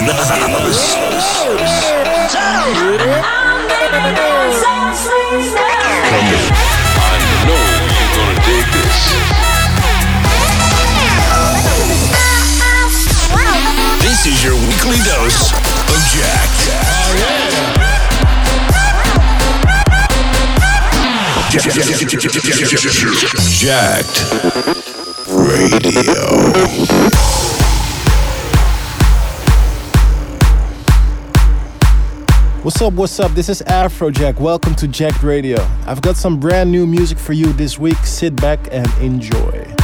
in the this. This is your weekly dose of Jack. Jacked Radio. What's up, what's up? This is Afrojack. Welcome to Jacked Radio. I've got some brand new music for you this week. Sit back and enjoy.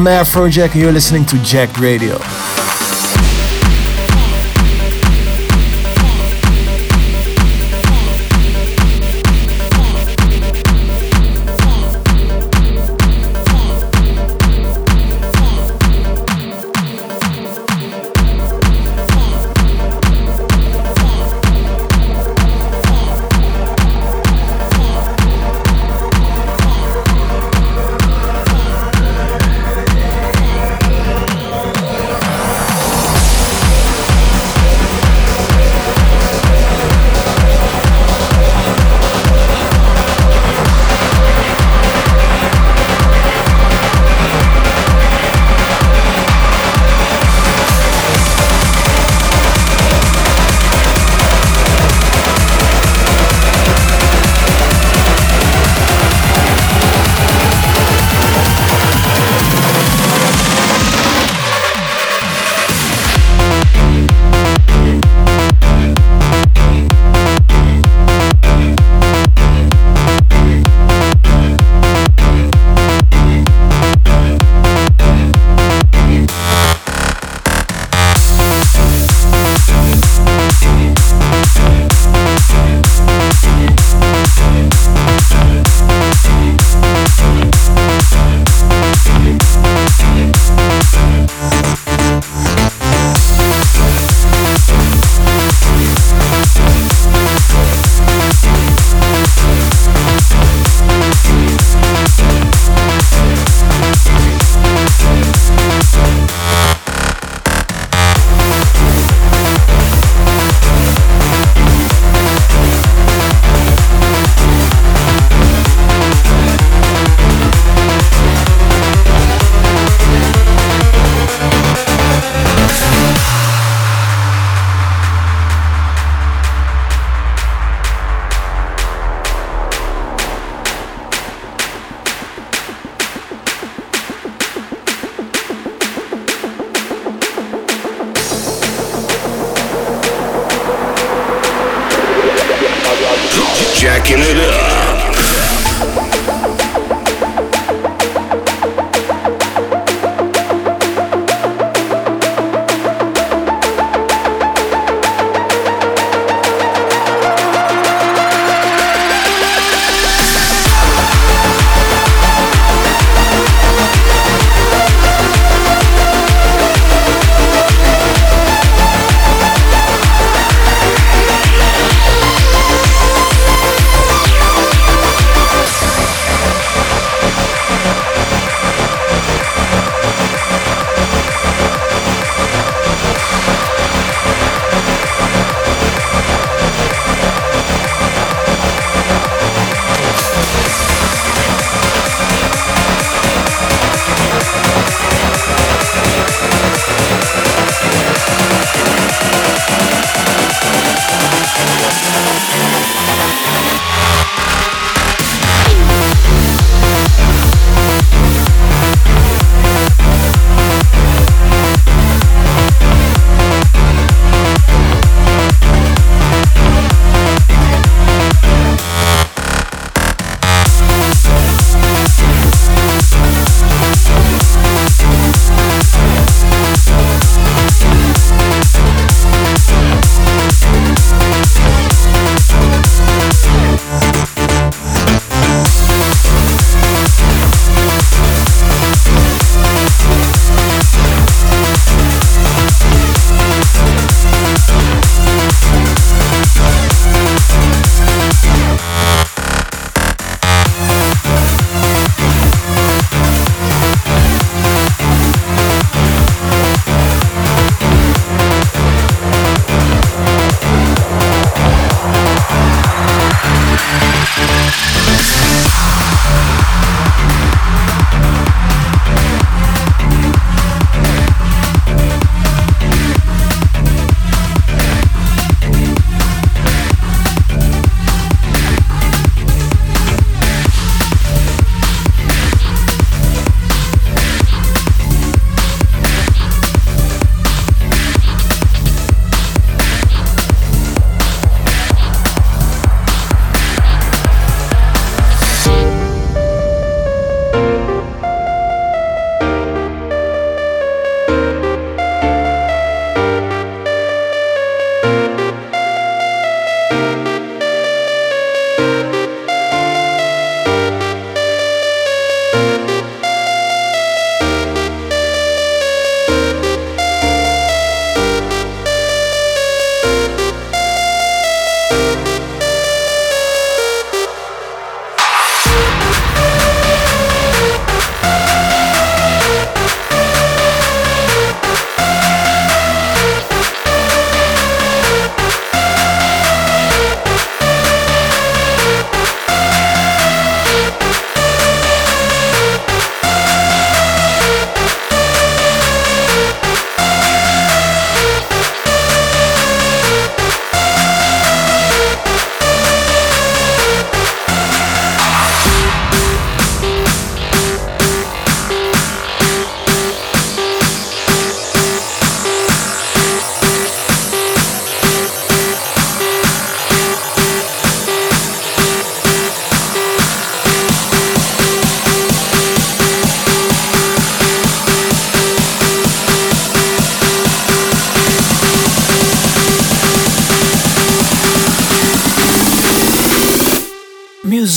I'm Afrojack and you're listening to Jacked Radio.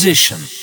Musician.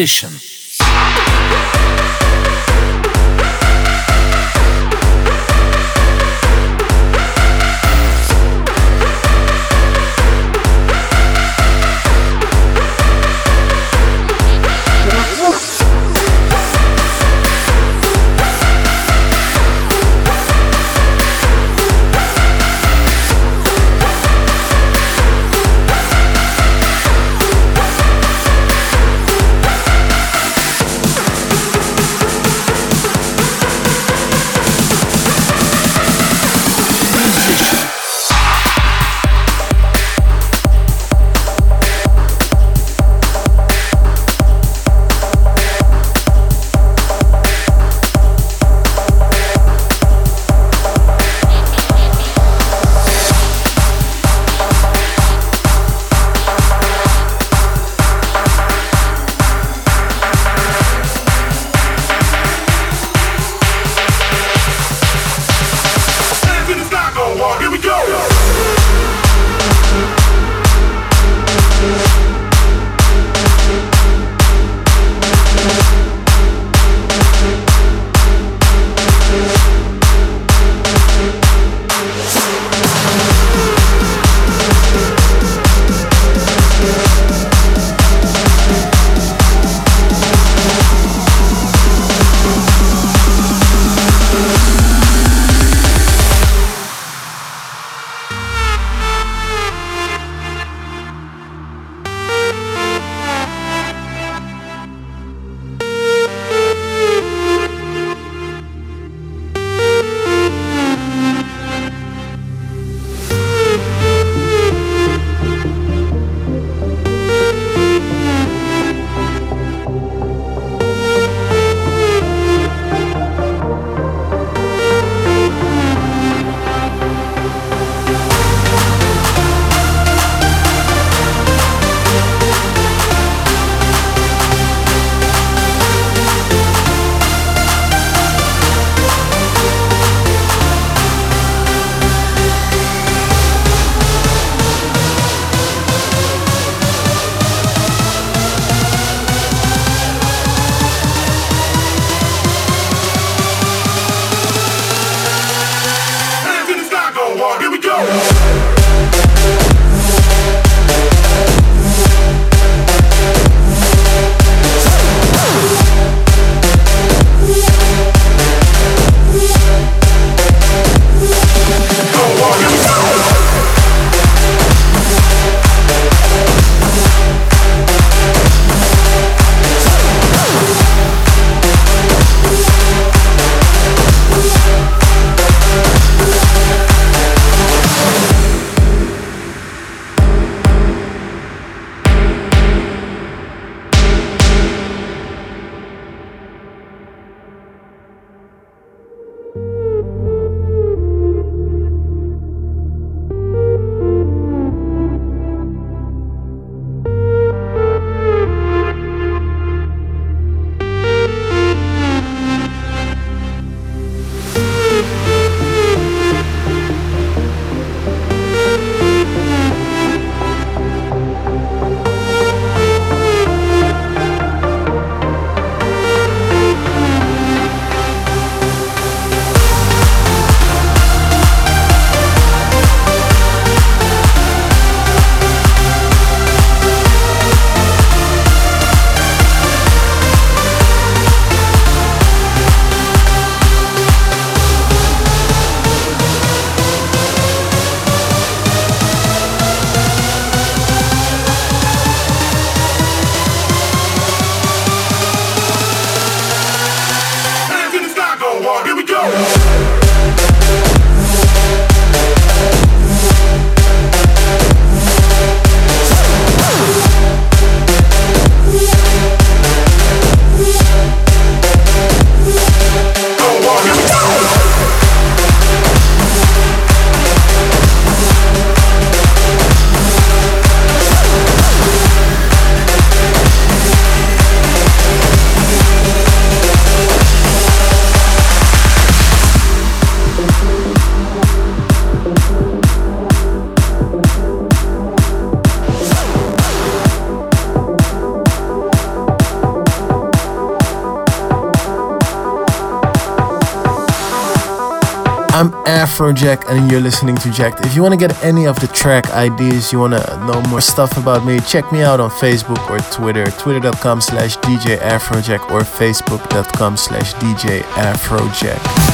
Musician. I'm Afrojack and you're listening to Jacked. If you want to get any of the track ideas, you want to know more stuff about me, check me out on Facebook or Twitter. Twitter.com slash DJ Afrojack or Facebook.com slash DJ Afrojack.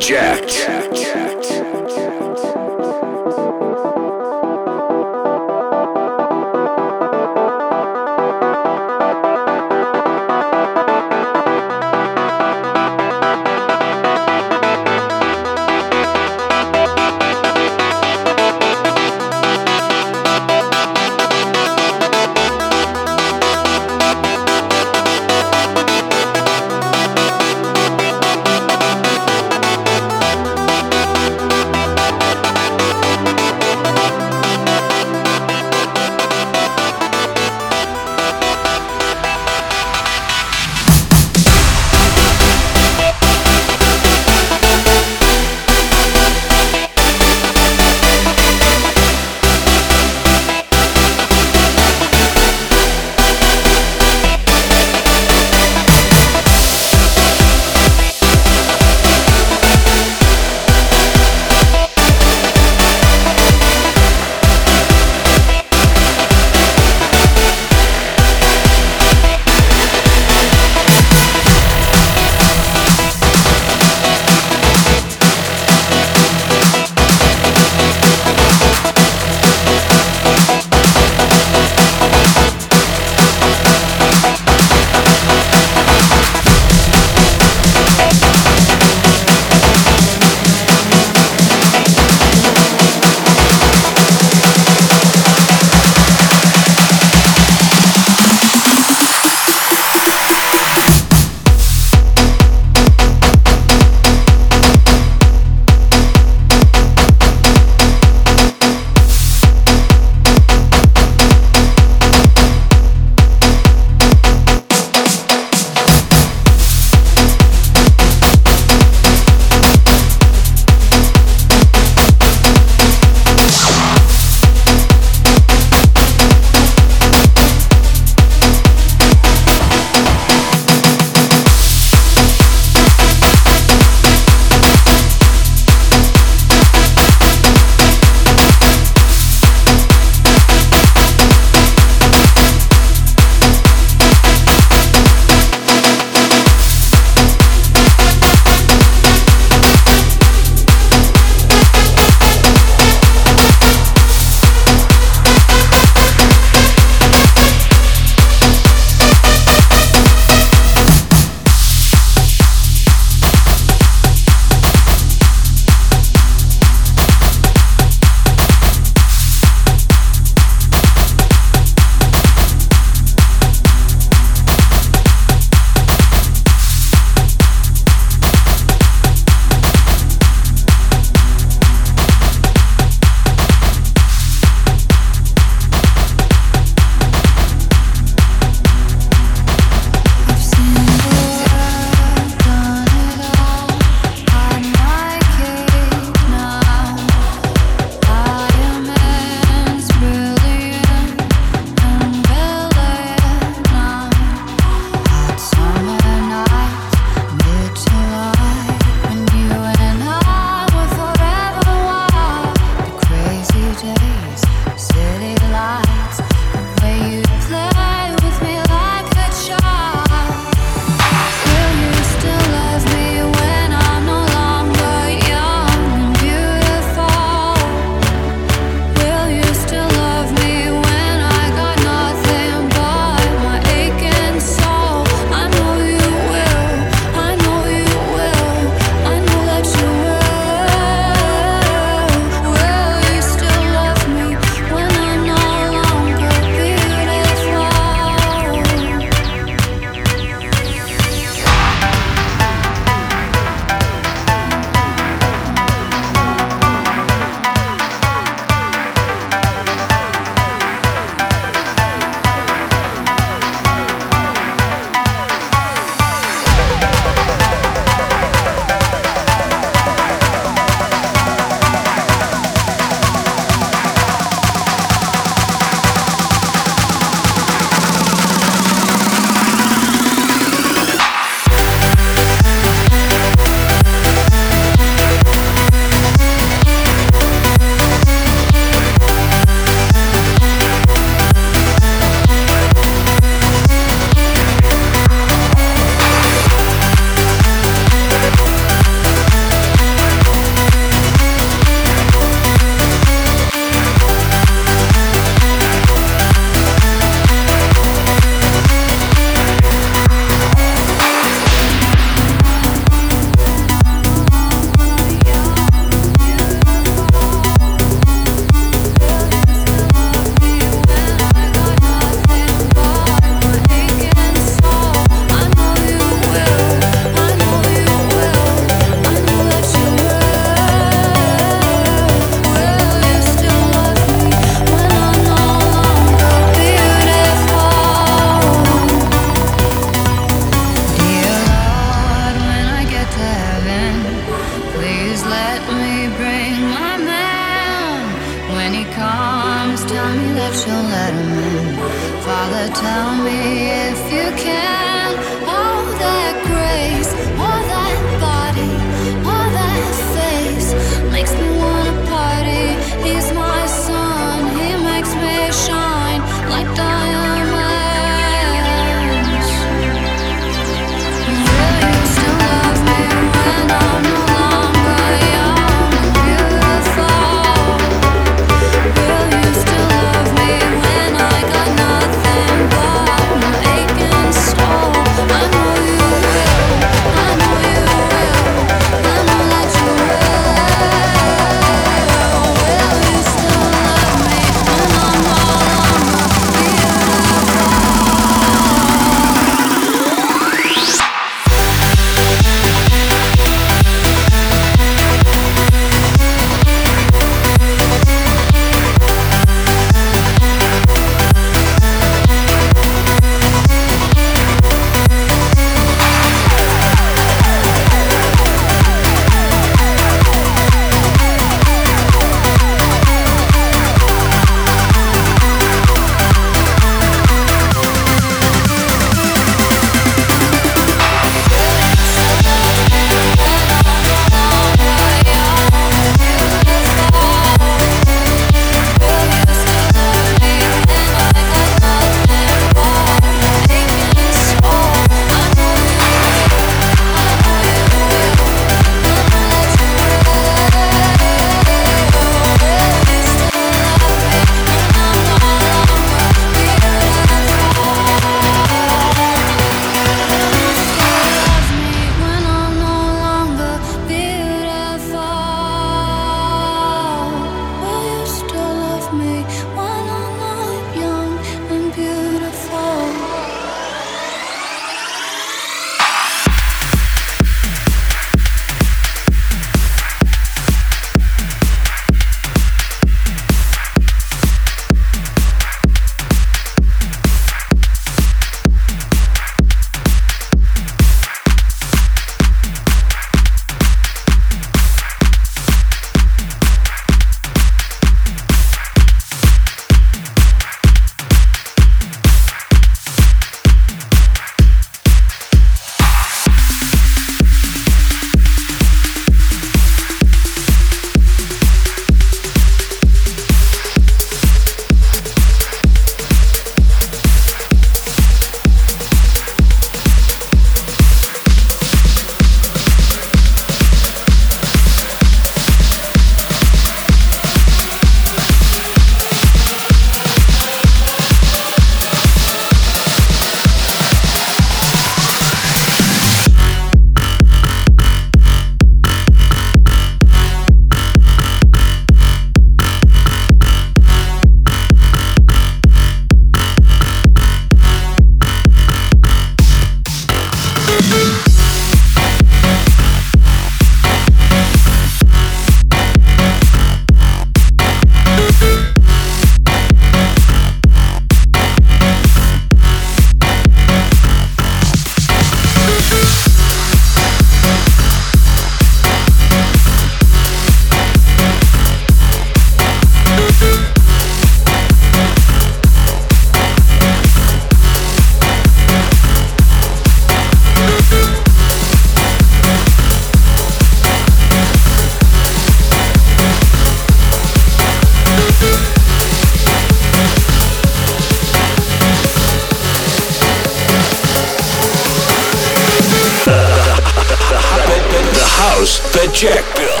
the Jack Bill.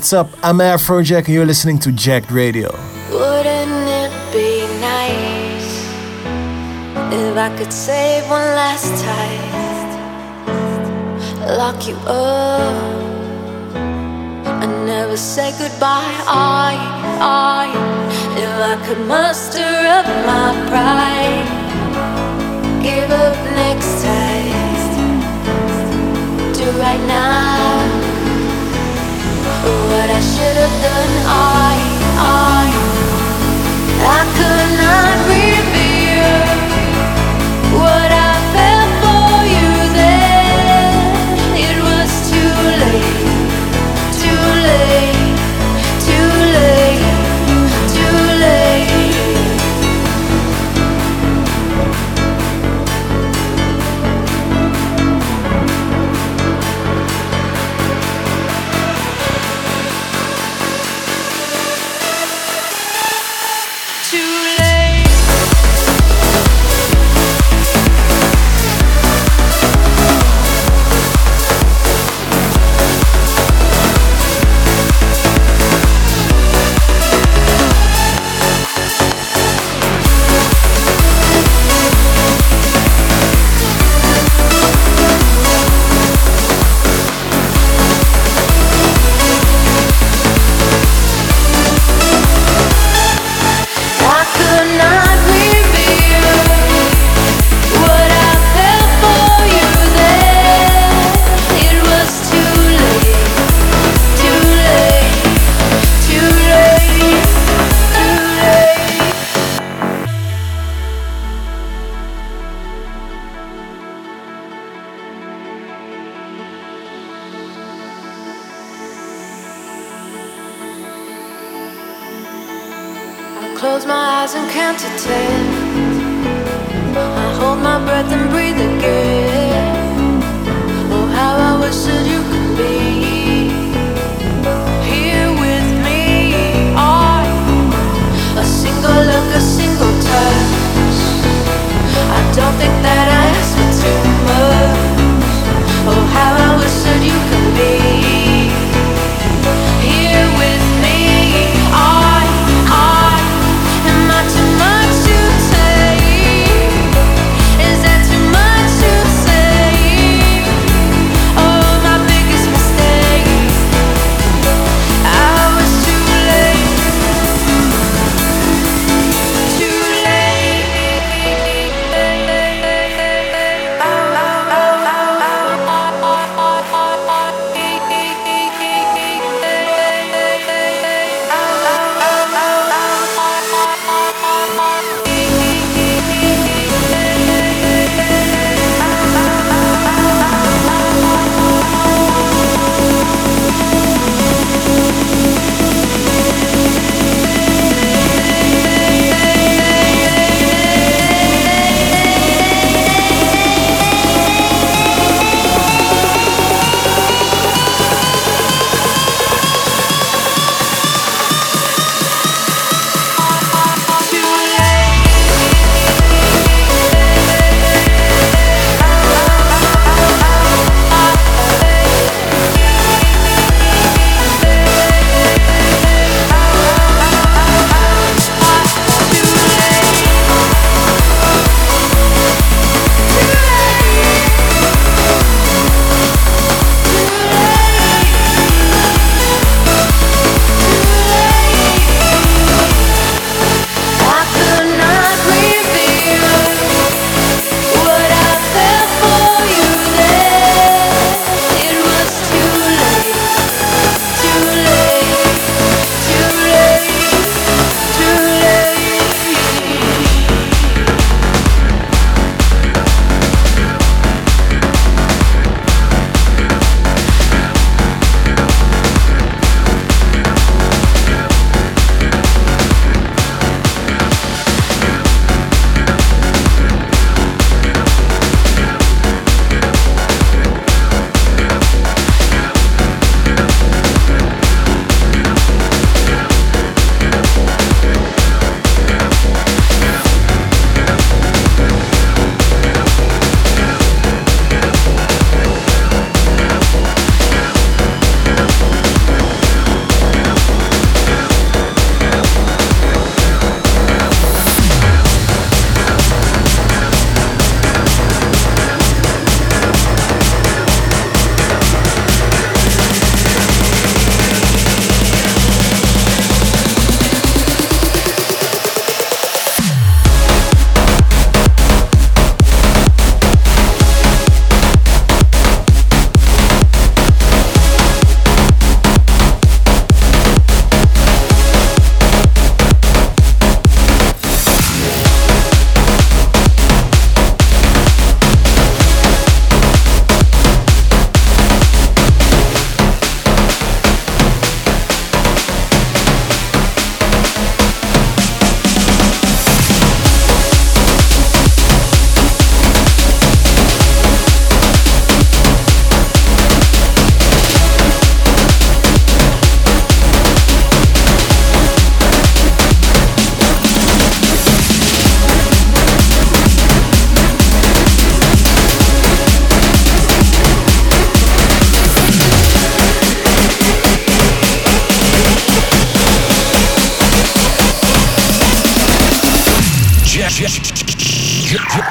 What's up? I'm Afrojack and you're listening to Jacked Radio. Wouldn't it be nice if I could save one last taste? Lock you up and never say goodbye. I, I, if I could muster up my pride, give up next taste. Do right now could not reveal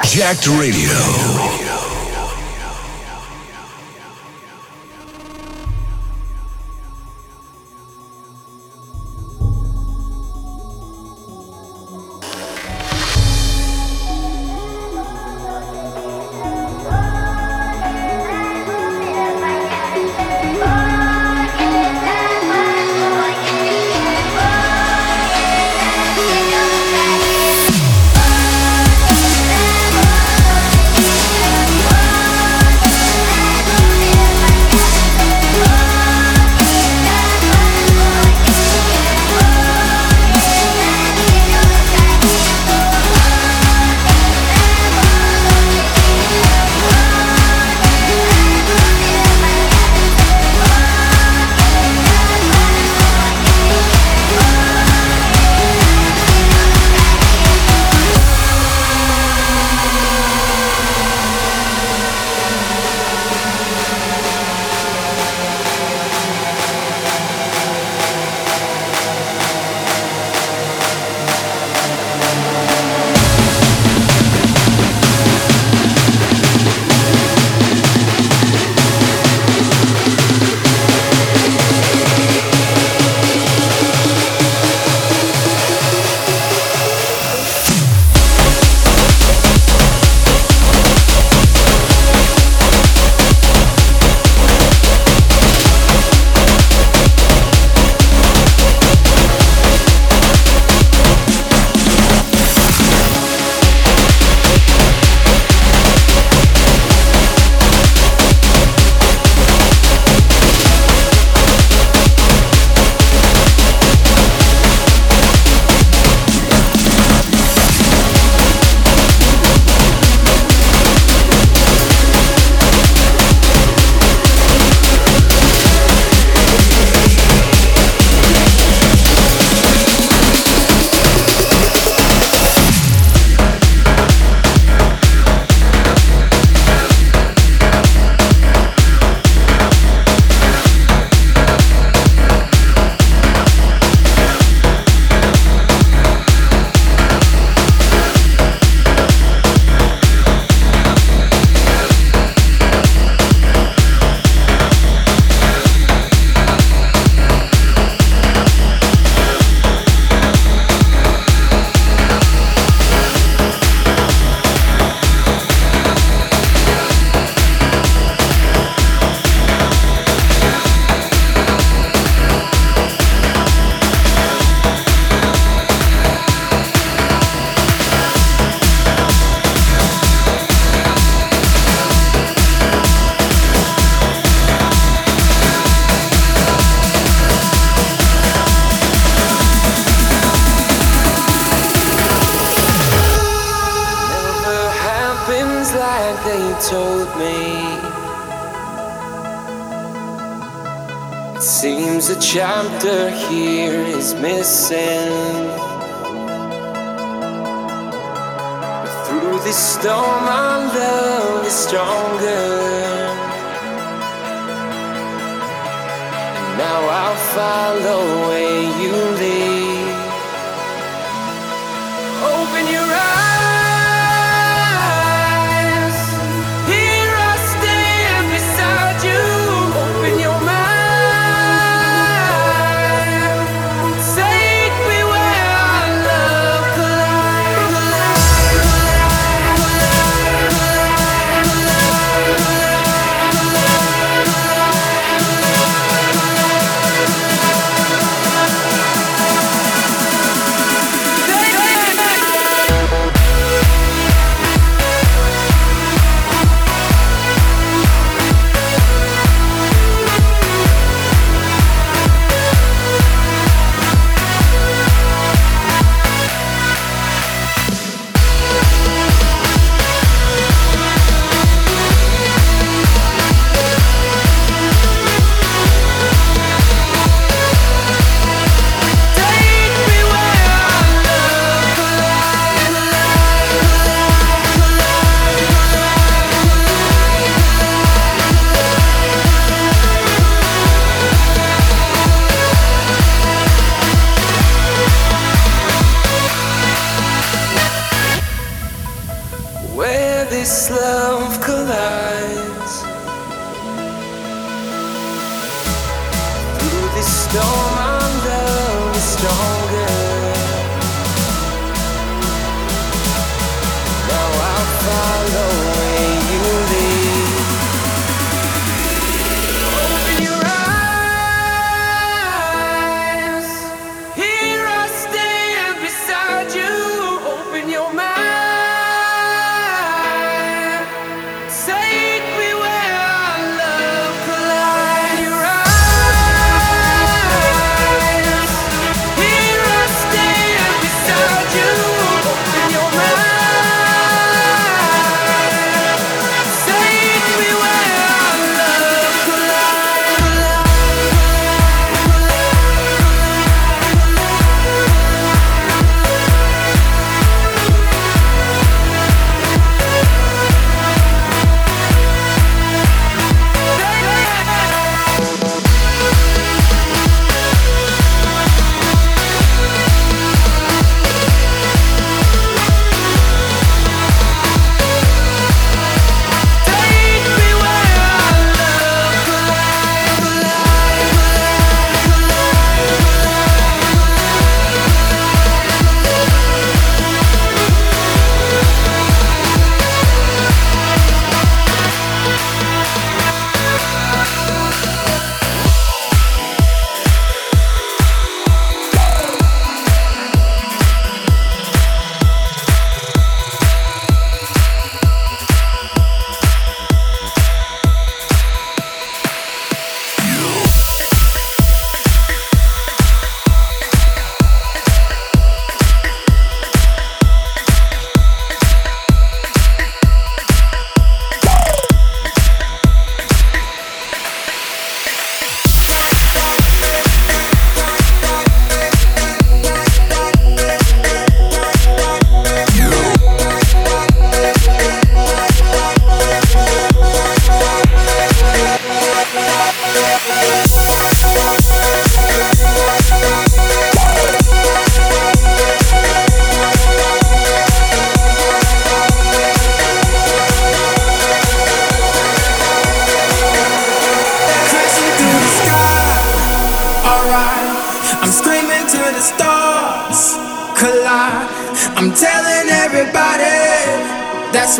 Jacked Radio.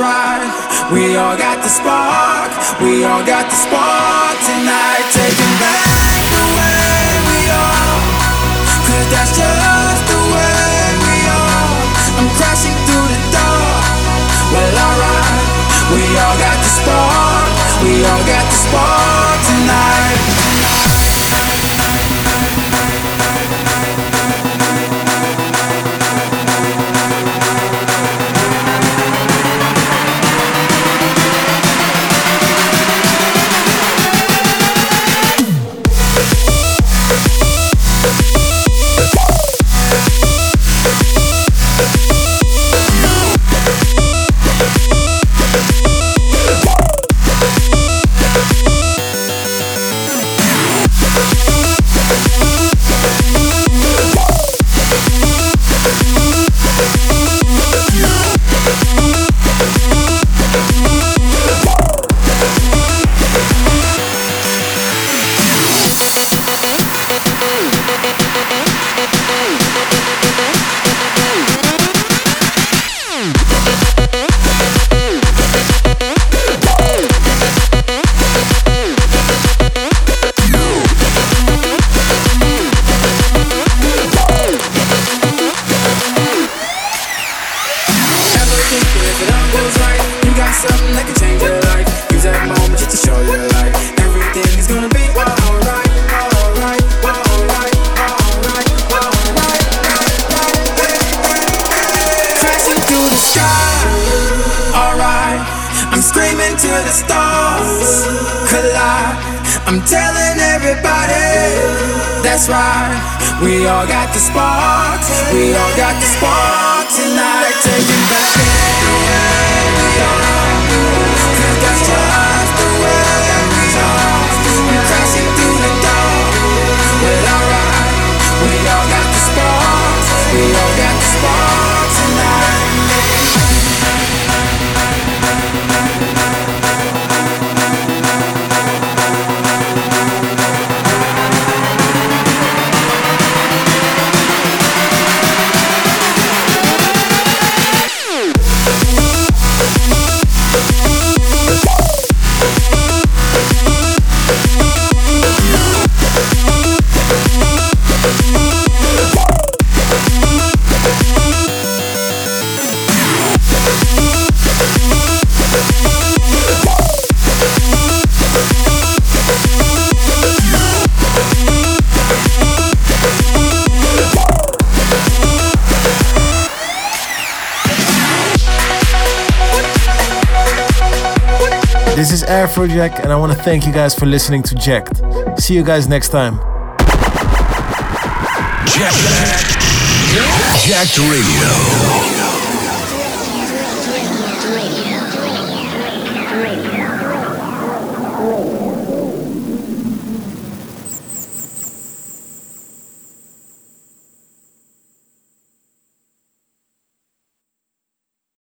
Right. We all got the spark. We all got the spark tonight. Taking back the way we are. Cause that's just the way we are. I'm crashing through the dark. Well, alright. We all got the spark. We all got the spark tonight. That's right. We all got the spark, we all got the spark tonight. Taking back. 'Cause that's just the way we are. I'm crashing through the dark. Well, alright. We all got the spark, we all got the spark Afrojack, and I want to thank you guys for listening to Jacked. See you guys next time. Jacked Radio.